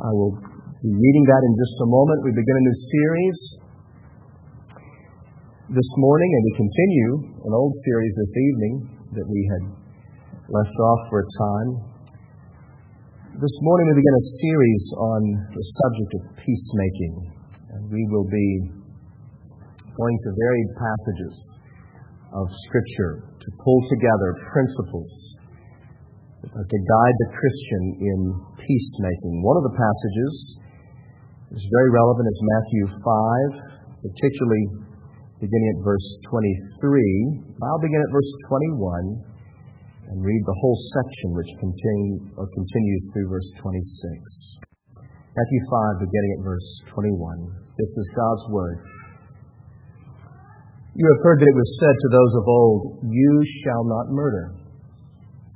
I will be reading that in just a moment. We begin a new series this morning, and we continue an old series this evening that we had left off for a time. This morning, we begin a series on the subject of peacemaking, and we will be going to varied passages of Scripture to pull together principles Uh, to guide the Christian in peacemaking. One of the passages is very relevant is Matthew 5, particularly beginning at verse 23. I'll begin at verse 21 and read the whole section which continue, or continues through verse 26. Matthew 5, beginning at verse 21. This is God's Word. You have heard that it was said to those of old, You shall not murder,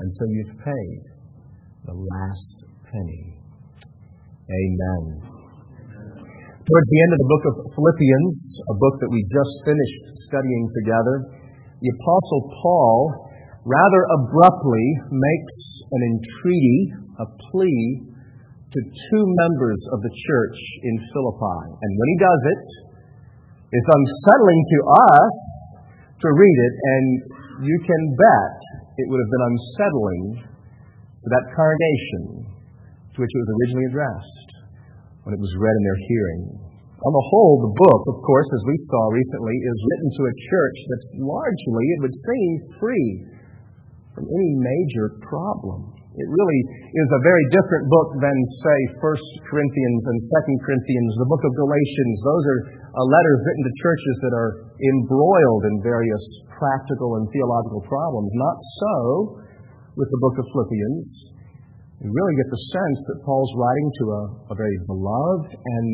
until you've paid the last penny. Amen. Towards the end of the book of Philippians, a book that we just finished studying together, the Apostle Paul rather abruptly makes an entreaty, a plea to two members of the church in Philippi. And when he does it, it's unsettling to us to read it, and you can bet it would have been unsettling for that congregation to which it was originally addressed when it was read in their hearing. On the whole, the book, of course, as we saw recently, is written to a church that's largely, it would seem, free from any major problem. It really is a very different book than, say, 1 Corinthians and 2 Corinthians, the book of Galatians. Those are uh, letters written to churches that are embroiled in various practical and theological problems. Not so with the book of Philippians. You really get the sense that Paul's writing to a, a very beloved and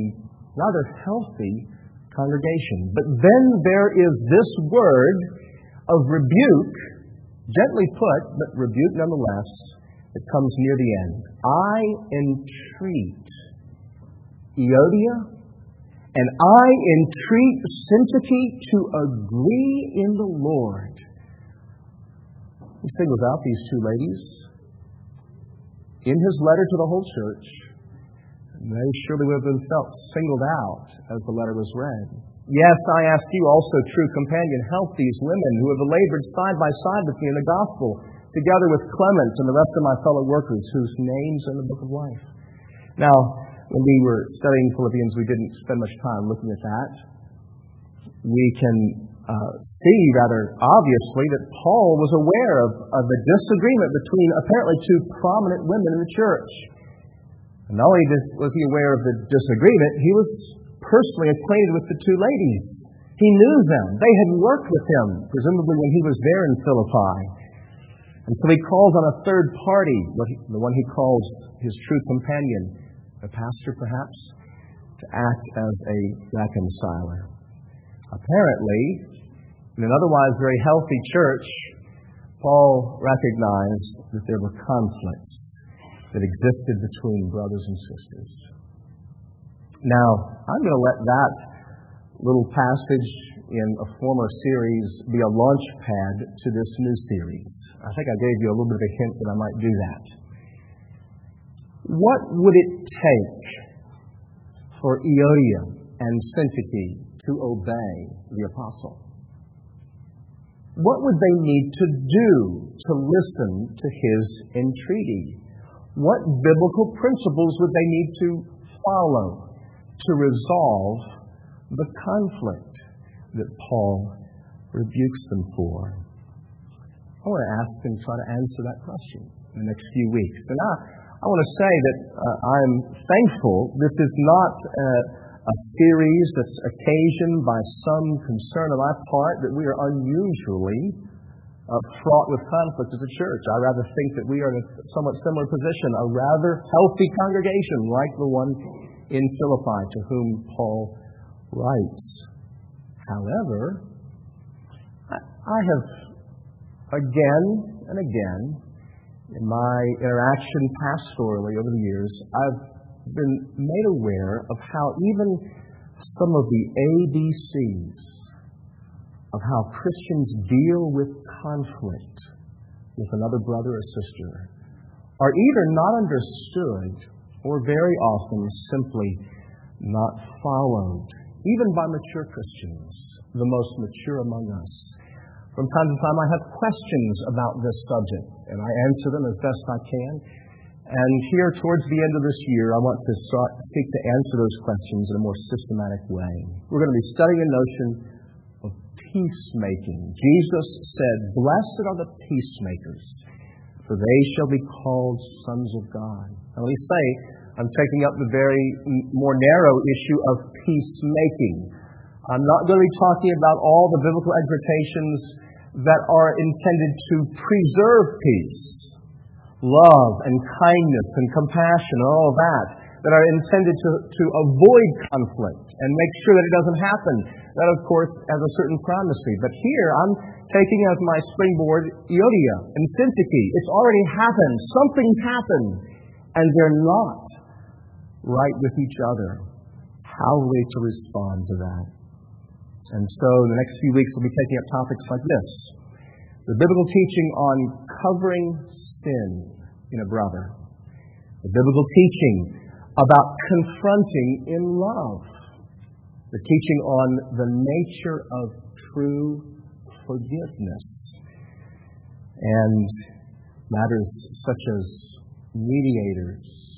rather healthy congregation. But then there is this word of rebuke, gently put, but rebuke nonetheless that comes near the end. I entreat Euodia and I entreat Syntyche to agree in the Lord. He singles out these two ladies in his letter to the whole church. They surely would have been felt singled out as the letter was read. Yes, I ask you also, true companion, help these women who have labored side by side with me in the gospel together with Clement and the rest of my fellow workers whose names are in the book of life. Now, when we were studying Philippians, we didn't spend much time looking at that. We can uh, see rather obviously that Paul was aware of, of the disagreement between apparently two prominent women in the church. And not only was he aware of the disagreement, he was personally acquainted with the two ladies. He knew them. They had worked with him, presumably when he was there in Philippi. And so he calls on a third party, the one he calls his true companion, a pastor perhaps, to act as a reconciler. Apparently, in an otherwise very healthy church, Paul recognized that there were conflicts that existed between brothers and sisters. Now, I'm going to let that little passage in a former series be a launch pad to this new series. I think I gave you a little bit of a hint that I might do that. What would it take for Euodia and Syntyche to obey the apostle? What would they need to do to listen to his entreaty? what biblical principles would they need to follow to resolve the conflict that Paul rebukes them for? I want to ask and try to answer that question in the next few weeks. And I, I want to say that uh, I'm thankful this is not a series that's occasioned by some concern on my part that we are unusually uh, fraught with conflict as a church. I rather think that we are in a somewhat similar position, a rather healthy congregation like the one in Philippi to whom Paul writes. However, I have again and again in my interaction pastorally over the years, I've been made aware of how even some of the ABCs of how Christians deal with conflict with another brother or sister are either not understood or very often simply not followed, even by mature Christians, the most mature among us. From time to time, I have questions about this subject, and I answer them as best I can. And here, towards the end of this year, I want to start, seek to answer those questions in a more systematic way. We're going to be studying the notion of peacemaking. Jesus said, Blessed are the peacemakers, for they shall be called sons of God. Now, let me say, I'm taking up the very more narrow issue of peacemaking. I'm not going to be talking about all the biblical exhortations that are intended to preserve peace love and kindness and compassion and all of that that are intended to, to avoid conflict and make sure that it doesn't happen. That, of course, has a certain primacy. But here, I'm taking as my springboard Euodia and Syntyche. It's already happened. Something's happened. And they're not right with each other. How are we to respond to that? And so, the next few weeks, we'll be taking up topics like this the biblical teaching on covering sin in a brother. The biblical teaching about confronting in love. The teaching on the nature of true forgiveness. And matters such as mediators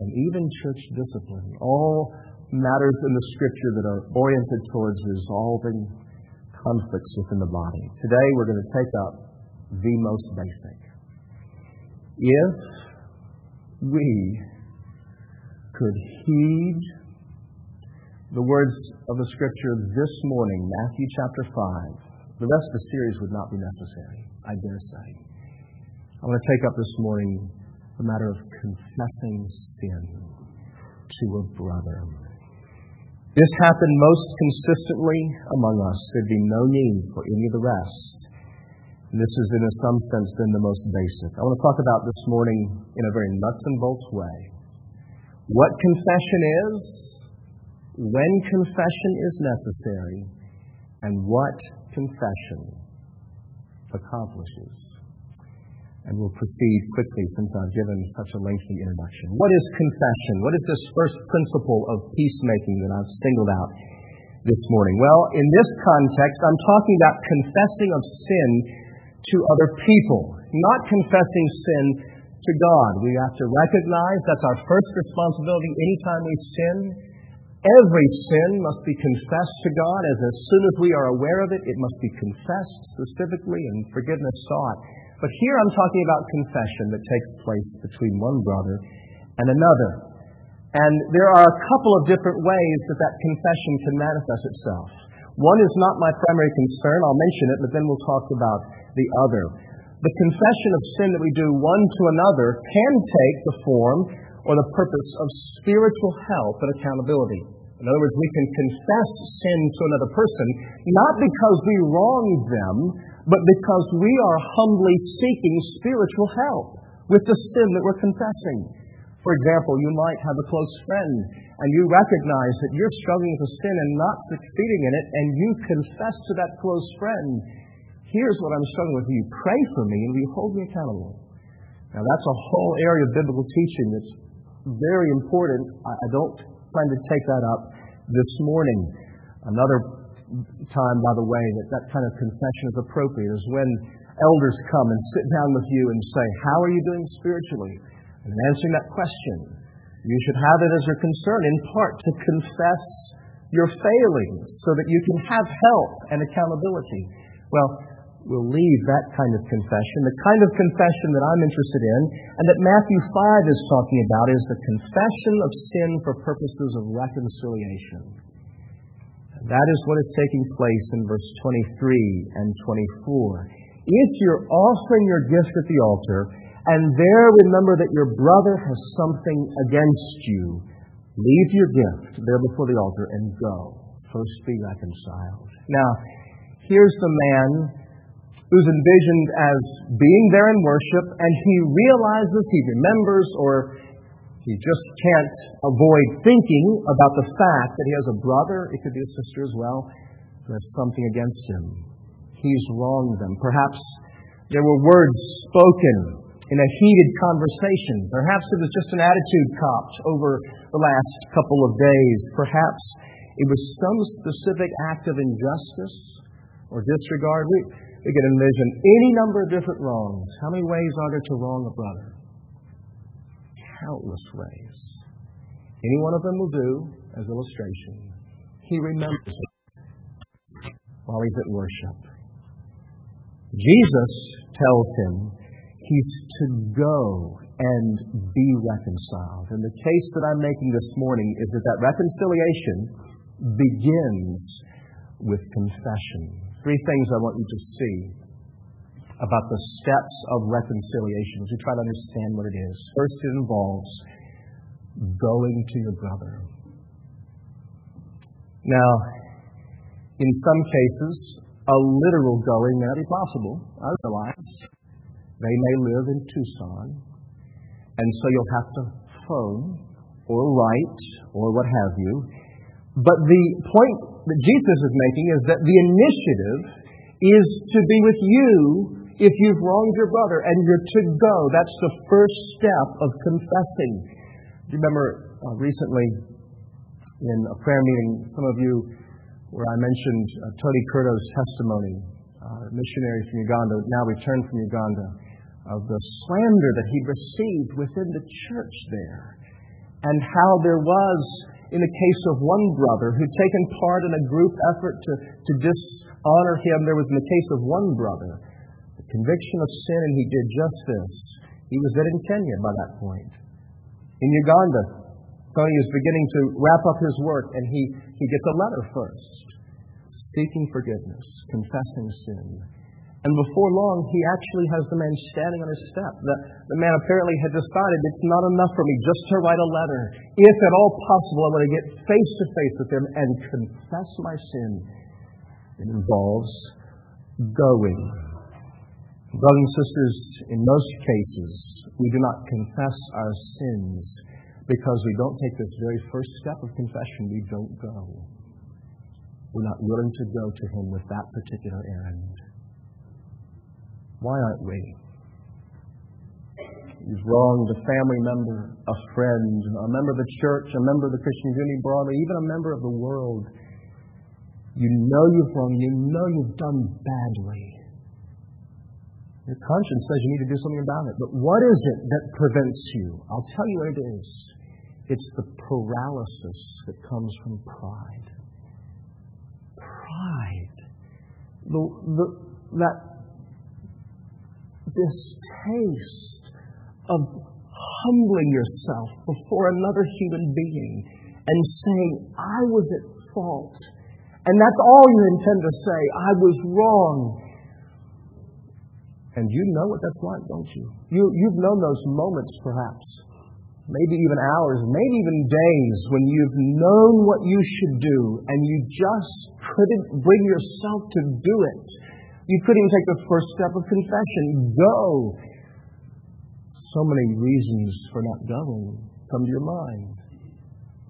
and even church discipline. All matters in the scripture that are oriented towards resolving conflicts within the body. Today we're going to take up the most basic. If we could heed the words of the scripture this morning, Matthew chapter 5, the rest of the series would not be necessary, I dare say. I want to take up this morning the matter of confessing sin to a brother. This happened most consistently among us. There'd be no need for any of the rest. And this is, in some sense, then the most basic. I want to talk about this morning in a very nuts and bolts way. What confession is, when confession is necessary, and what confession accomplishes and we'll proceed quickly since I've given such a lengthy introduction. What is confession? What is this first principle of peacemaking that I've singled out this morning? Well, in this context, I'm talking about confessing of sin to other people, not confessing sin to God. We have to recognize that's our first responsibility anytime we sin. Every sin must be confessed to God as, as soon as we are aware of it, it must be confessed specifically and forgiveness sought. But here I'm talking about confession that takes place between one brother and another. And there are a couple of different ways that that confession can manifest itself. One is not my primary concern. I'll mention it, but then we'll talk about the other. The confession of sin that we do one to another can take the form or the purpose of spiritual help and accountability. In other words, we can confess sin to another person, not because we wronged them, but because we are humbly seeking spiritual help with the sin that we're confessing. For example, you might have a close friend and you recognize that you're struggling with a sin and not succeeding in it, and you confess to that close friend, Here's what I'm struggling with. You pray for me and you hold me accountable? Now, that's a whole area of biblical teaching that's very important. I don't plan to take that up this morning. Another time, by the way, that that kind of confession is appropriate is when elders come and sit down with you and say, How are you doing spiritually? And in answering that question, you should have it as your concern, in part, to confess your failings so that you can have help and accountability. Well, we'll leave that kind of confession. The kind of confession that I'm interested in and that Matthew 5 is talking about is the confession of sin for purposes of reconciliation. That is what is taking place in verse 23 and 24. If you're offering your gift at the altar and there remember that your brother has something against you, leave your gift there before the altar and go. First be reconciled. Now, here's the man who's envisioned as being there in worship, and he realizes, he remembers, or he just can't avoid thinking about the fact that he has a brother, it could be a sister as well, who has something against him. He's wronged them. Perhaps there were words spoken in a heated conversation. Perhaps it was just an attitude copped over the last couple of days. Perhaps it was some specific act of injustice or disregard. We, we can envision any number of different wrongs. How many ways are there to wrong a brother? Countless ways. Any one of them will do as illustration. He remembers it while he's at worship. Jesus tells him he's to go and be reconciled. And the case that I'm making this morning is that that reconciliation begins with confession. Three things I want you to see about the steps of reconciliation as we try to understand what it is. First, it involves going to your brother. Now, in some cases, a literal going may not be possible. Otherwise, they may live in Tucson, and so you'll have to phone or write or what have you. But the point that Jesus is making is that the initiative is to be with you if you've wronged your brother, and you're to go. That's the first step of confessing. Do you remember uh, recently in a prayer meeting, some of you, where I mentioned uh, Tony Curto's testimony, uh, missionary from Uganda, now returned from Uganda, of the slander that he received within the church there, and how there was in the case of one brother who'd taken part in a group effort to, to dishonor him. There was in the case of one brother the conviction of sin, and he did just this. He was then in Kenya by that point. In Uganda, Tony is beginning to wrap up his work, and he, he gets a letter first, seeking forgiveness, confessing sin. And before long, he actually has the man standing on his step. The, the man apparently had decided it's not enough for me just to write a letter. If at all possible, I'm going to get face to face with him and confess my sin. It involves going. Brothers and sisters, in most cases, we do not confess our sins because we don't take this very first step of confession. We don't go. We're not willing to go to him with that particular errand. Why aren't we? You've wronged a family member, a friend, a member of the church, a member of the Christian community broadly, even a member of the world. You know you've wronged, you know you've done badly. Your conscience says you need to do something about it. But what is it that prevents you? I'll tell you what it is. It's the paralysis that comes from pride. Pride. The, the, that distaste of humbling yourself before another human being and saying, I was at fault. And that's all you intend to say. I was wrong. And you know what that's like, don't you? you you've known those moments, perhaps, maybe even hours, maybe even days, when you've known what you should do and you just couldn't bring yourself to do it. You couldn't even take the first step of confession. Go. So many reasons for not going come to your mind.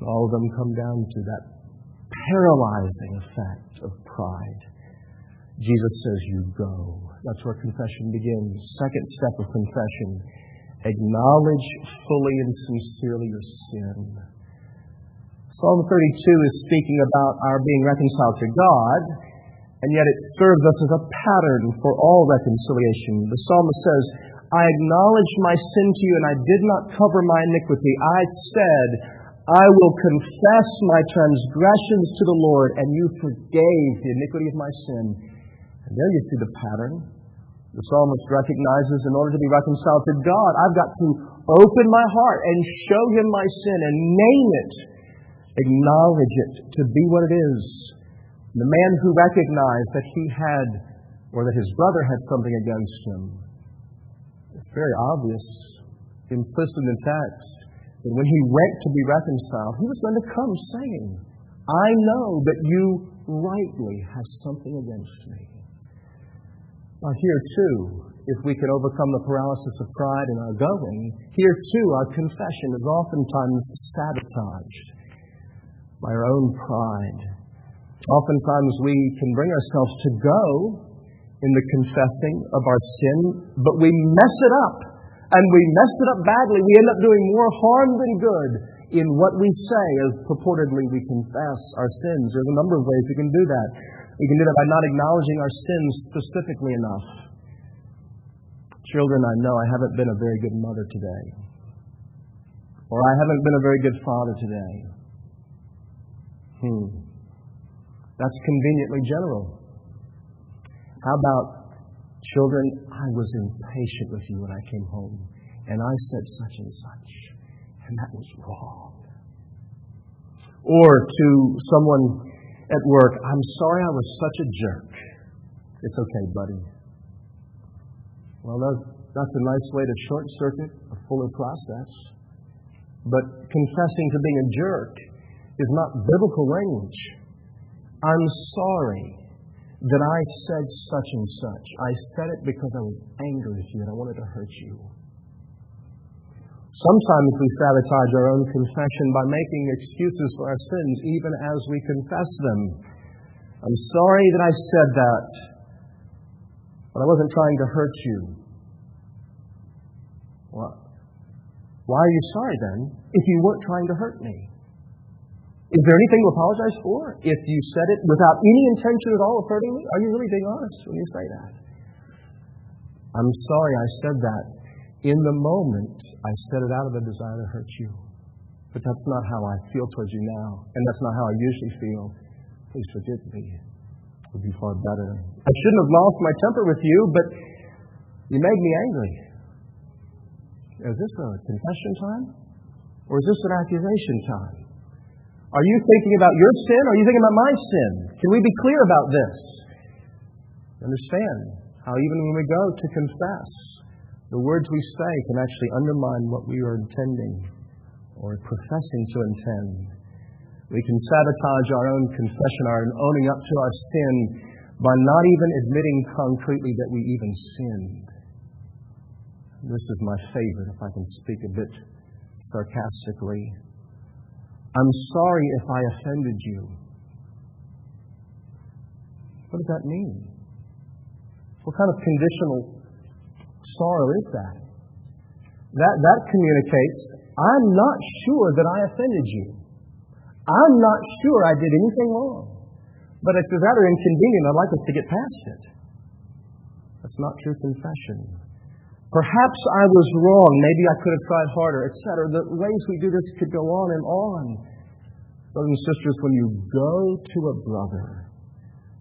All of them come down to that paralyzing effect of pride. Jesus says, You go. That's where confession begins. Second step of confession acknowledge fully and sincerely your sin. Psalm 32 is speaking about our being reconciled to God and yet it serves us as a pattern for all reconciliation. The psalmist says, I acknowledged my sin to you and I did not cover my iniquity. I said, I will confess my transgressions to the Lord, and you forgave the iniquity of my sin. And there you see the pattern. The psalmist recognizes in order to be reconciled to God, I've got to open my heart and show him my sin and name it, acknowledge it to be what it is. The man who recognized that he had, or that his brother had something against him, it's very obvious, implicit in text, that when he went to be reconciled, he was going to come saying, I know that you rightly have something against me. Now, here too, if we can overcome the paralysis of pride in our going, here too, our confession is oftentimes sabotaged by our own pride. Oftentimes we can bring ourselves to go in the confessing of our sin, but we mess it up. And we mess it up badly. We end up doing more harm than good in what we say as purportedly we confess our sins. There's a number of ways we can do that. We can do that by not acknowledging our sins specifically enough. Children, I know I haven't been a very good mother today. Or I haven't been a very good father today. Hmm. That's conveniently general. How about children? I was impatient with you when I came home, and I said such and such, and that was wrong. Or to someone at work, I'm sorry I was such a jerk. It's okay, buddy. Well, that's, that's a nice way to short circuit a fuller process. But confessing to being a jerk is not biblical language. I'm sorry that I said such and such. I said it because I was angry with you and I wanted to hurt you. Sometimes we sabotage our own confession by making excuses for our sins even as we confess them. I'm sorry that I said that, but I wasn't trying to hurt you. Well, why are you sorry then if you weren't trying to hurt me? Is there anything to apologize for if you said it without any intention at all of hurting me? Are you really being honest when you say that? I'm sorry I said that. In the moment, I said it out of a desire to hurt you. But that's not how I feel towards you now, and that's not how I usually feel. Please forgive me. It would be far better. I shouldn't have lost my temper with you, but you made me angry. Is this a confession time? Or is this an accusation time? Are you thinking about your sin or are you thinking about my sin? Can we be clear about this? Understand how even when we go to confess, the words we say can actually undermine what we are intending or professing to intend. We can sabotage our own confession, our owning up to our sin, by not even admitting concretely that we even sinned. This is my favorite, if I can speak a bit sarcastically. I'm sorry if I offended you. What does that mean? What kind of conditional sorrow is that? That, that communicates, I'm not sure that I offended you. I'm not sure I did anything wrong. But it's rather inconvenient. I'd like us to get past it. That's not true confession. Perhaps I was wrong. Maybe I could have tried harder, etc. The ways we do this could go on and on. Brothers and sisters, when you go to a brother,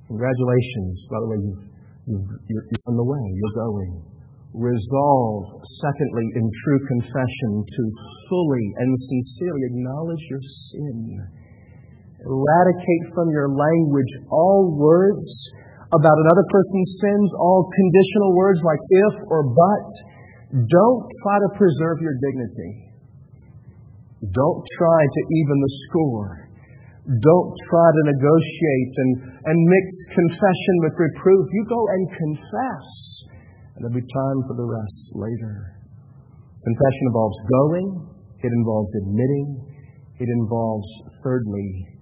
congratulations, by the way, you've, you've, you're, you're on the way, you're going. Resolve, secondly, in true confession, to fully and sincerely acknowledge your sin. Eradicate from your language all words about another person's sins, all conditional words like if or but. Don't try to preserve your dignity. Don't try to even the score. Don't try to negotiate and, and mix confession with reproof. You go and confess, and there'll be time for the rest later. Confession involves going, it involves admitting, it involves, thirdly,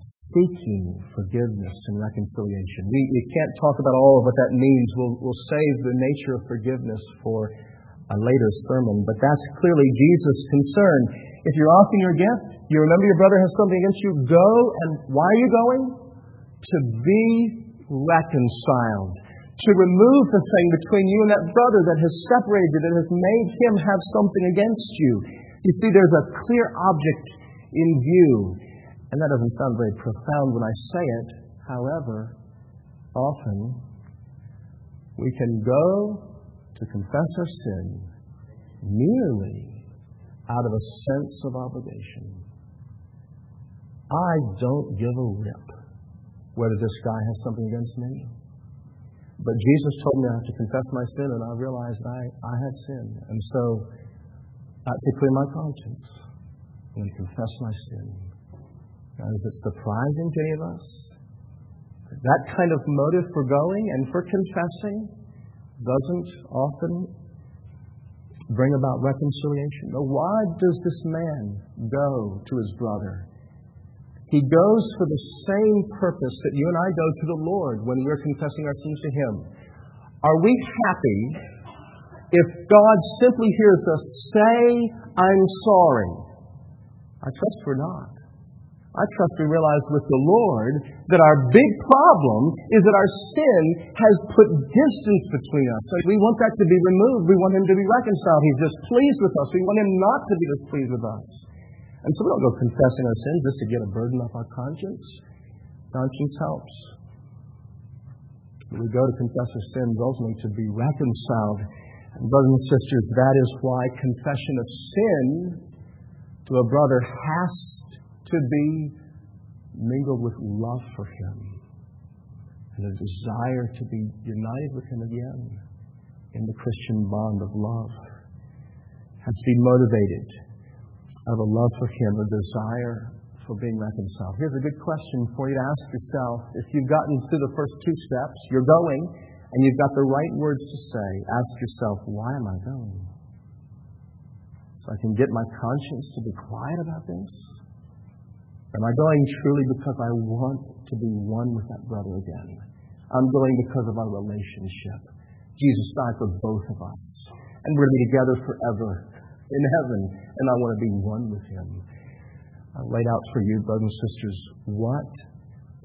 seeking forgiveness and reconciliation. We, we can't talk about all of what that means. We'll, we'll save the nature of forgiveness for a later sermon, but that's clearly Jesus' concern. If you're offering your gift, you remember your brother has something against you, go and why are you going? To be reconciled, to remove the thing between you and that brother that has separated you, that has made him have something against you. You see, there's a clear object in view. And that doesn't sound very profound when I say it. However, often we can go to confess our sin merely out of a sense of obligation. I don't give a rip whether this guy has something against me. But Jesus told me I have to confess my sin, and I realized I, I have sinned. And so, uh, to clear my conscience, I'm confess my sin. Now, is it surprising to any of us? That kind of motive for going and for confessing doesn't often bring about reconciliation. Why does this man go to his brother? He goes for the same purpose that you and I go to the Lord when we're confessing our sins to Him. Are we happy if God simply hears us say, I'm sorry? I trust we're not. I trust we realize with the Lord that our big problem is that our sin has put distance between us. So we want that to be removed. We want Him to be reconciled. He's displeased with us. We want Him not to be displeased with us. And so we don't go confessing our sins just to get a burden off our conscience. Conscience helps. We go to confess our sins ultimately to be reconciled. And brothers and sisters, that is why confession of sin to a brother has to be mingled with love for him and a desire to be united with him again in the Christian bond of love. Has to be motivated of a love for Him, a desire for being reconciled. Here's a good question for you to ask yourself. If you've gotten through the first two steps, you're going, and you've got the right words to say, ask yourself, why am I going? So I can get my conscience to be quiet about this? Am I going truly because I want to be one with that brother again? I'm going because of our relationship. Jesus died for both of us, and we're going to be together forever in heaven, and I want to be one with Him. I laid out for you, brothers and sisters, what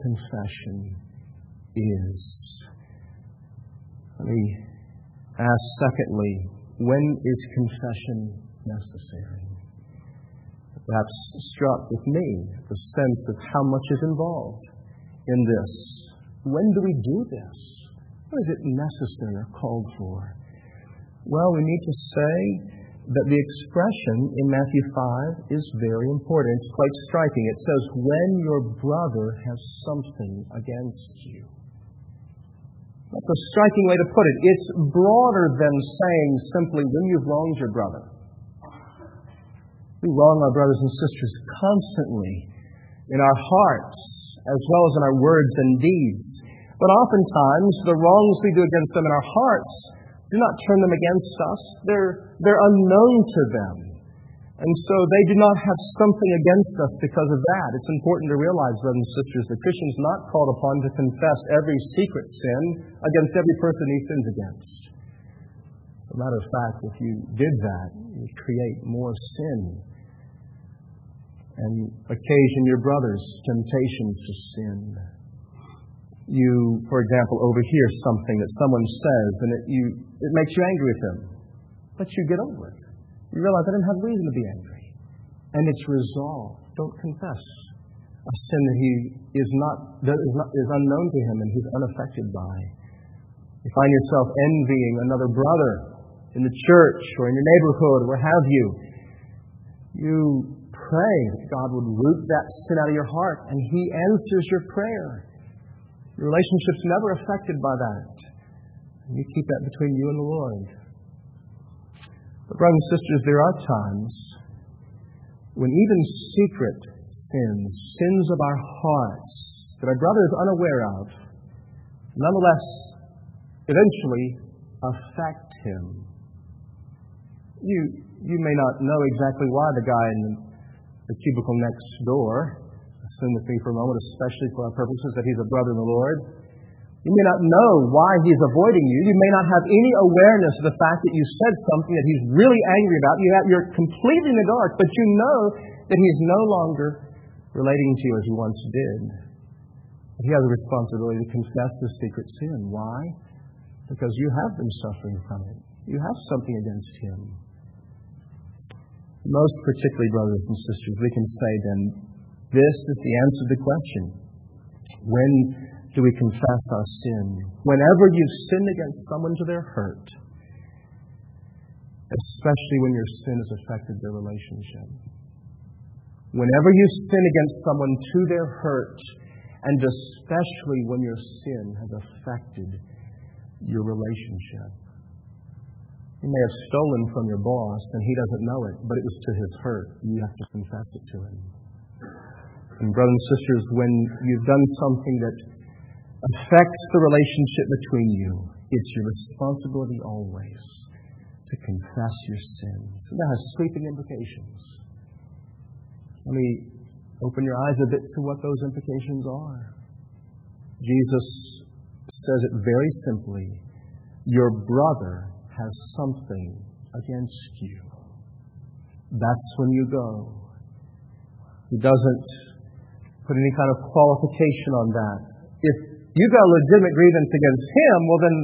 confession is. Let me ask, secondly, when is confession necessary? That's struck with me the sense of how much is involved in this. When do we do this? What is it necessary or called for? Well, we need to say that the expression in Matthew 5 is very important. It's quite striking. It says, when your brother has something against you. That's a striking way to put it. It's broader than saying simply, when you've wronged your brother. We wrong our brothers and sisters constantly in our hearts as well as in our words and deeds. But oftentimes, the wrongs we do against them in our hearts do not turn them against us. They're, they're unknown to them. And so they do not have something against us because of that. It's important to realize, brothers and sisters, the Christian's not called upon to confess every secret sin against every person he sins against. As a matter of fact, if you did that, you'd create more sin and occasion your brothers temptation to sin you, for example, overhear something that someone says and it, you, it makes you angry with them. But you get over it. You realize I didn't have reason to be angry. And it's resolved. Don't confess a sin that he is not, that is, not, is unknown to him and he's unaffected by. You find yourself envying another brother in the church or in your neighborhood or where have you. You pray that God would root that sin out of your heart and he answers your prayer. Your relationship's never affected by that. You keep that between you and the Lord. But, brothers and sisters, there are times when even secret sins, sins of our hearts, that our brother is unaware of, nonetheless eventually affect him. You, you may not know exactly why the guy in the, the cubicle next door assume with me for a moment, especially for our purposes, that he's a brother in the Lord. You may not know why he's avoiding you. You may not have any awareness of the fact that you said something that he's really angry about. You're completely in the dark, but you know that he's no longer relating to you as he once did. He has a responsibility to confess the secret sin. Why? because you have been suffering from it. You have something against Him. Most particularly, brothers and sisters, we can say then, this is the answer to the question. When do we confess our sin? Whenever you've sinned against someone to their hurt, especially when your sin has affected their relationship. Whenever you sin against someone to their hurt, and especially when your sin has affected your relationship. You may have stolen from your boss and he doesn't know it, but it was to his hurt. You have to confess it to him. And, brothers and sisters, when you've done something that affects the relationship between you, it's your responsibility always to confess your sins. And that has sweeping implications. Let me open your eyes a bit to what those implications are. Jesus says it very simply Your brother has something against you. That's when you go. He doesn't put any kind of qualification on that. If you've got a legitimate grievance against him, well, then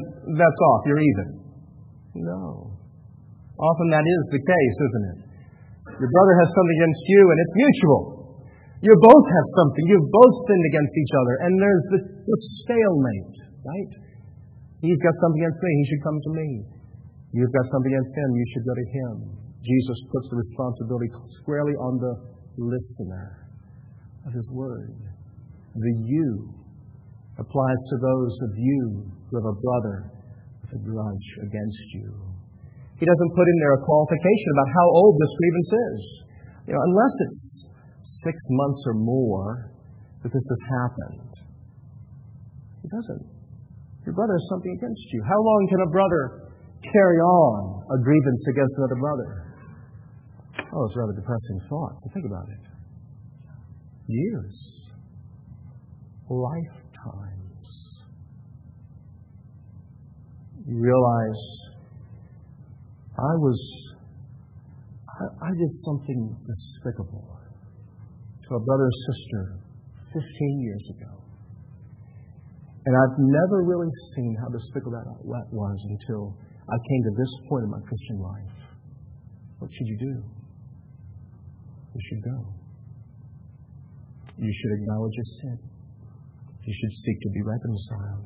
that's off. You're even. No. Often that is the case, isn't it? Your brother has something against you, and it's mutual. You both have something. You've both sinned against each other, and there's the, the stalemate, right? He's got something against me. He should come to me. You've got something against him. You should go to him. Jesus puts the responsibility squarely on the listener of his word. The you applies to those of you who have a brother with a grudge against you. He doesn't put in there a qualification about how old this grievance is. You know, unless it's six months or more that this has happened. He doesn't. Your brother has something against you. How long can a brother carry on a grievance against another brother? Oh, it's a rather depressing thought. to think about it. Years. Lifetimes. You realize I was, I, I did something despicable to a brother or sister 15 years ago. And I've never really seen how despicable that was until I came to this point in my Christian life. What should you do? You should go. You should acknowledge your sin. You should seek to be reconciled.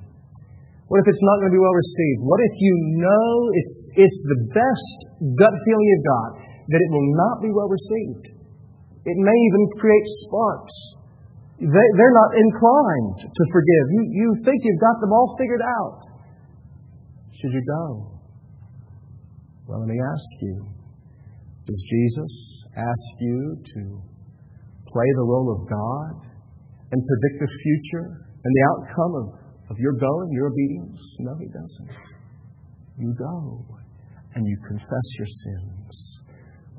What if it's not going to be well received? What if you know it's, it's the best gut feeling you've got that it will not be well received? It may even create sparks. They, they're not inclined to forgive. You, you think you've got them all figured out. Should you go? Well, let me ask you Does Jesus ask you to play the role of God and predict the future and the outcome of, of your going, your obedience? No, He doesn't. You go and you confess your sins.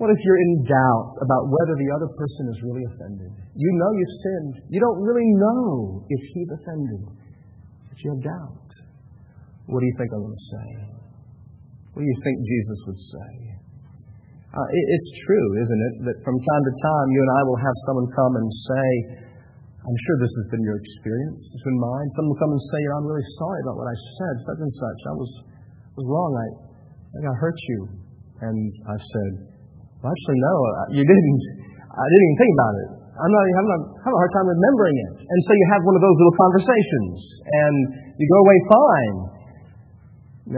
What if you're in doubt about whether the other person is really offended? You know you've sinned. You don't really know if he's offended, but you have doubt. What do you think I'm going to say? What do you think Jesus would say? Uh, it, it's true, isn't it, that from time to time you and I will have someone come and say, I'm sure this has been your experience, it's been mine. Someone will come and say, I'm really sorry about what I said, such and such. I was, was wrong. I, I I hurt you. And I've said, well, actually, no, you didn't. I didn't even think about it. I'm not, I'm not having a hard time remembering it. And so you have one of those little conversations, and you go away fine.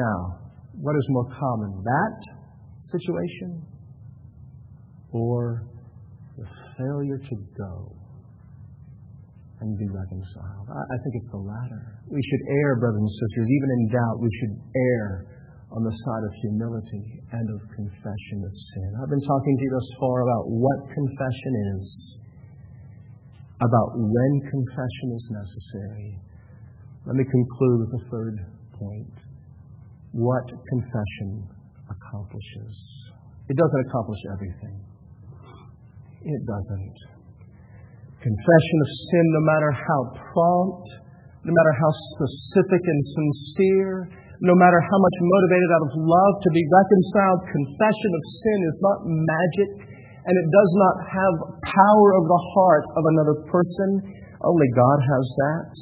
Now, what is more common, that situation or the failure to go and be reconciled? I think it's the latter. We should err, brothers and sisters, even in doubt, we should err on the side of humility and of confession of sin. I've been talking to you thus far about what confession is, about when confession is necessary. Let me conclude with a third point. What confession accomplishes. It doesn't accomplish everything. It doesn't. Confession of sin, no matter how prompt, no matter how specific and sincere, no matter how much motivated out of love to be reconciled, confession of sin is not magic and it does not have power of the heart of another person. Only God has that.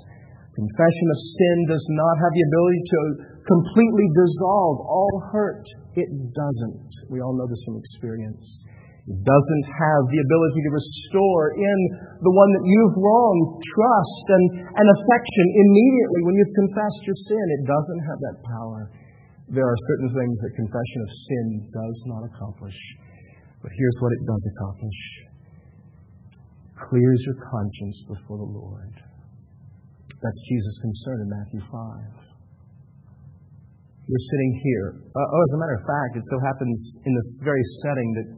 Confession of sin does not have the ability to completely dissolve all hurt. It doesn't. We all know this from experience. Doesn't have the ability to restore in the one that you've wronged trust and, and affection immediately when you've confessed your sin. It doesn't have that power. There are certain things that confession of sin does not accomplish. But here's what it does accomplish clears your conscience before the Lord. That's Jesus' concern in Matthew 5. You're sitting here. Uh, oh, as a matter of fact, it so happens in this very setting that,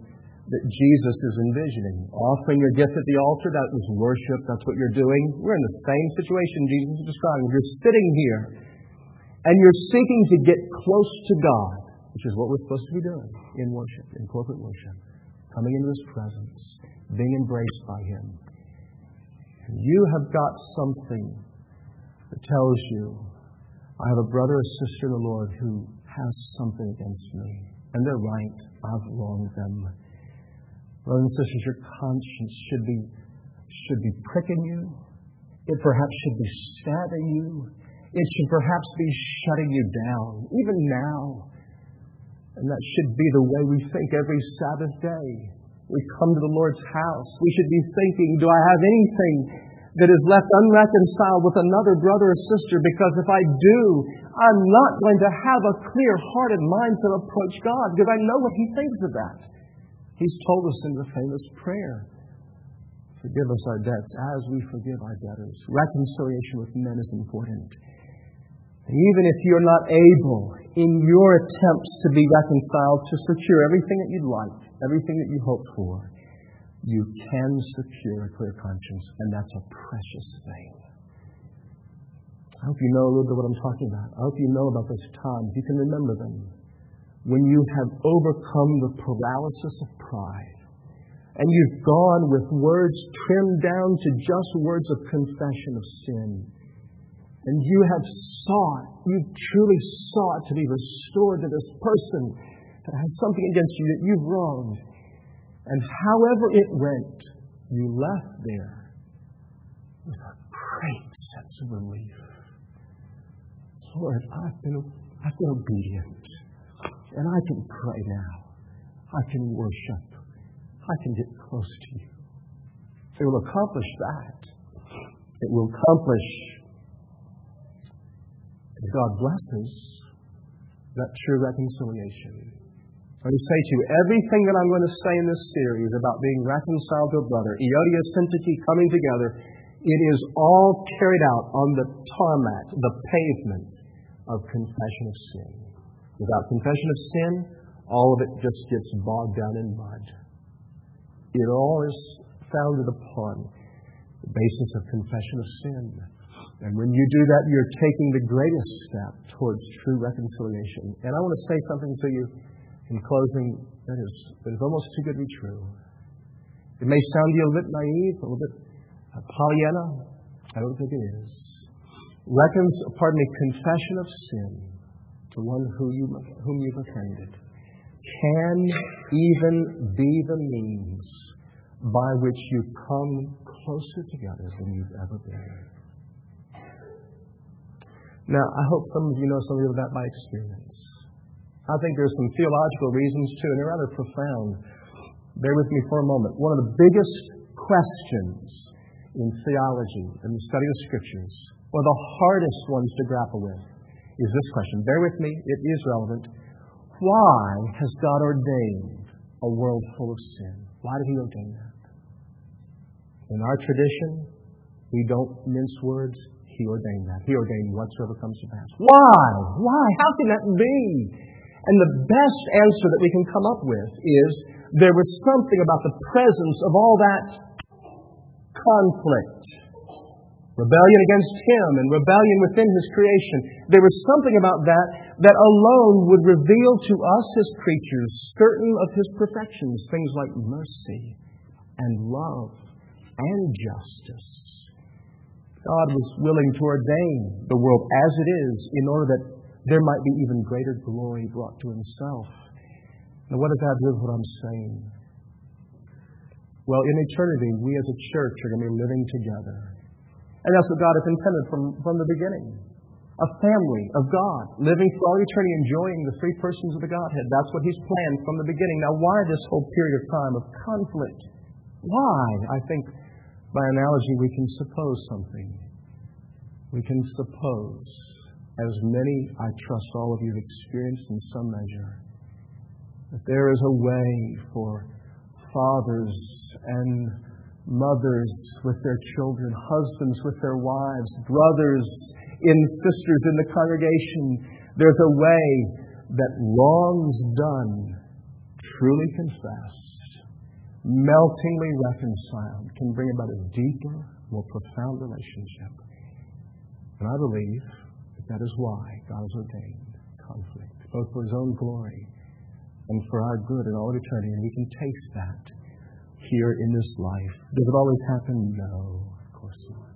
that Jesus is envisioning. Offering your gift at the altar, that was worship. That's what you're doing. We're in the same situation Jesus is describing. You're sitting here and you're seeking to get close to God, which is what we're supposed to be doing in worship, in corporate worship. Coming into His presence, being embraced by Him. You have got something that tells you I have a brother or sister in the Lord who has something against me, and they're right. I've wronged them. Brothers and sisters, your conscience should be should be pricking you. It perhaps should be stabbing you. It should perhaps be shutting you down, even now. And that should be the way we think every Sabbath day. We come to the Lord's house. We should be thinking, do I have anything that is left unreconciled with another brother or sister because if I do, I'm not going to have a clear hearted mind to approach God because I know what He thinks of that. He's told us in the famous prayer Forgive us our debts as we forgive our debtors. Reconciliation with men is important. And even if you're not able in your attempts to be reconciled to secure everything that you'd like, everything that you hope for, you can secure a clear conscience, and that's a precious thing. I hope you know a little bit what I'm talking about. I hope you know about those times. You can remember them. When you have overcome the paralysis of pride, and you've gone with words trimmed down to just words of confession of sin, and you have sought, you truly sought to be restored to this person that has something against you that you've wronged, and however it went, you left there with a great sense of relief. Lord, I've been, I've been obedient, and I can pray now. I can worship. I can get close to you. It will accomplish that. It will accomplish, if God blesses, that true reconciliation. Me say to you, everything that I'm going to say in this series about being reconciled to a brother, Euodia Syntyche coming together, it is all carried out on the tarmac, the pavement of confession of sin. Without confession of sin, all of it just gets bogged down in mud. It all is founded upon the basis of confession of sin. And when you do that, you're taking the greatest step towards true reconciliation. And I want to say something to you in closing, that is, that is almost too good to be true. It may sound to you a little bit naive, a little bit uh, Pollyanna. I don't think it is. Reckons, pardon me, confession of sin to one who you, whom you've offended can even be the means by which you come closer together than you've ever been. Now, I hope some of you know some of that by experience. I think there's some theological reasons too, and they're rather profound. Bear with me for a moment. One of the biggest questions in theology and the study of scriptures, of the hardest ones to grapple with, is this question. Bear with me, it is relevant. Why has God ordained a world full of sin? Why did He ordain that? In our tradition, we don't mince words. He ordained that. He ordained whatsoever comes to pass. Why? Why? How can that be? And the best answer that we can come up with is there was something about the presence of all that conflict. Rebellion against Him and rebellion within His creation. There was something about that that alone would reveal to us as creatures certain of His perfections, things like mercy and love and justice. God was willing to ordain the world as it is in order that there might be even greater glory brought to himself. Now, what does that do with what I'm saying? Well, in eternity, we as a church are going to be living together. And that's what God has intended from, from the beginning. a family of God, living for all eternity, enjoying the three persons of the Godhead. That's what He's planned from the beginning. Now, why this whole period of time of conflict? Why? I think by analogy we can suppose something. We can suppose, as many, I trust all of you have experienced in some measure, that there is a way for fathers and mothers with their children, husbands with their wives, brothers in sisters in the congregation. There's a way that wrongs done, truly confessed, meltingly reconciled, can bring about a deeper, more profound relationship. And I believe that that is why God has ordained conflict, both for His own glory and for our good in all eternity. And we can taste that here in this life. Does it always happen? No, of course not.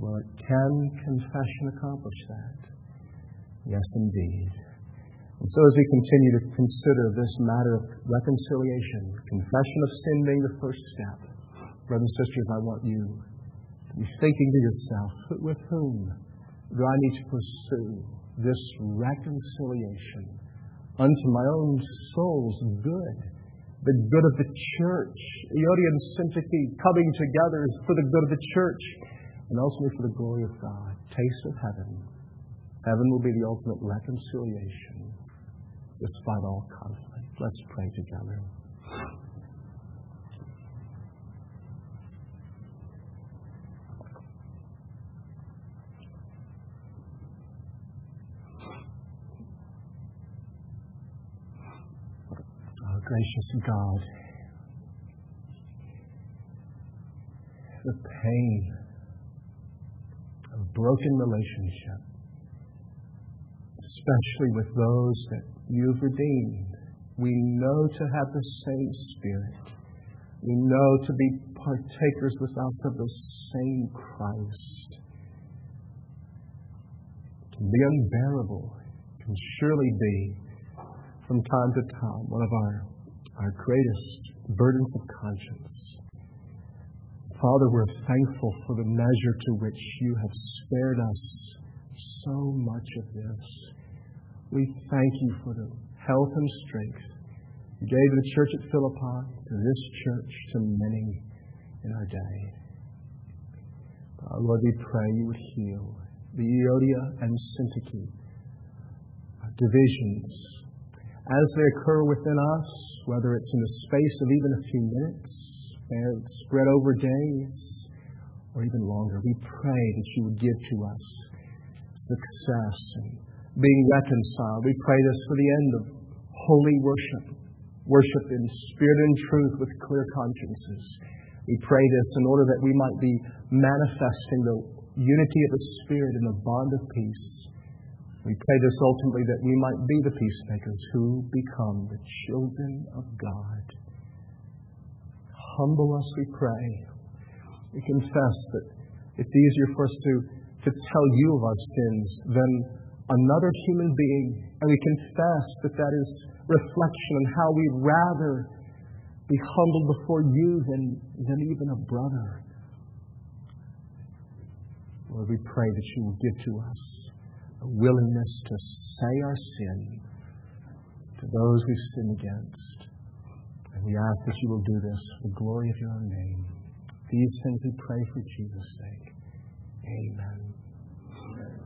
Well, can confession accomplish that? Yes, indeed. And so, as we continue to consider this matter of reconciliation, confession of sin being the first step, brothers and sisters, I want you to be thinking to yourself, with whom do I need to pursue this reconciliation unto my own soul's good, the good of the church? Euodia and Syntyche coming together is for the good of the church and ultimately for the glory of God. Taste of heaven. Heaven will be the ultimate reconciliation despite all conflict. Let's pray together. Oh, gracious God, the pain of broken relationship, especially with those that you've redeemed. We know to have the same Spirit. We know to be partakers with us of the same Christ. It can be unbearable. It can surely be, from time to time, one of our, our greatest burdens of conscience. Father, we're thankful for the measure to which you have spared us so much of this. We thank you for the health and strength you gave the church at Philippi, to this church, to many in our day. Uh, Lord, we pray you would heal the Euodia and Syntyche uh, divisions as they occur within us, whether it's in the space of even a few minutes and spread over days or even longer. We pray that you would give to us success and being reconciled. We pray this for the end of holy worship, worship in spirit and truth with clear consciences. We pray this in order that we might be manifesting the unity of the Spirit in the bond of peace. We pray this ultimately that we might be the peacemakers who become the children of God. Humble us, we pray. We confess that it's easier for us to, to tell you of our sins than another human being. And we confess that that is reflection on how we'd rather be humbled before you than, than even a brother. Lord, we pray that you will give to us a willingness to say our sin to those we've sinned against. And we ask that you will do this for the glory of your name. These things we pray for Jesus' sake. Amen.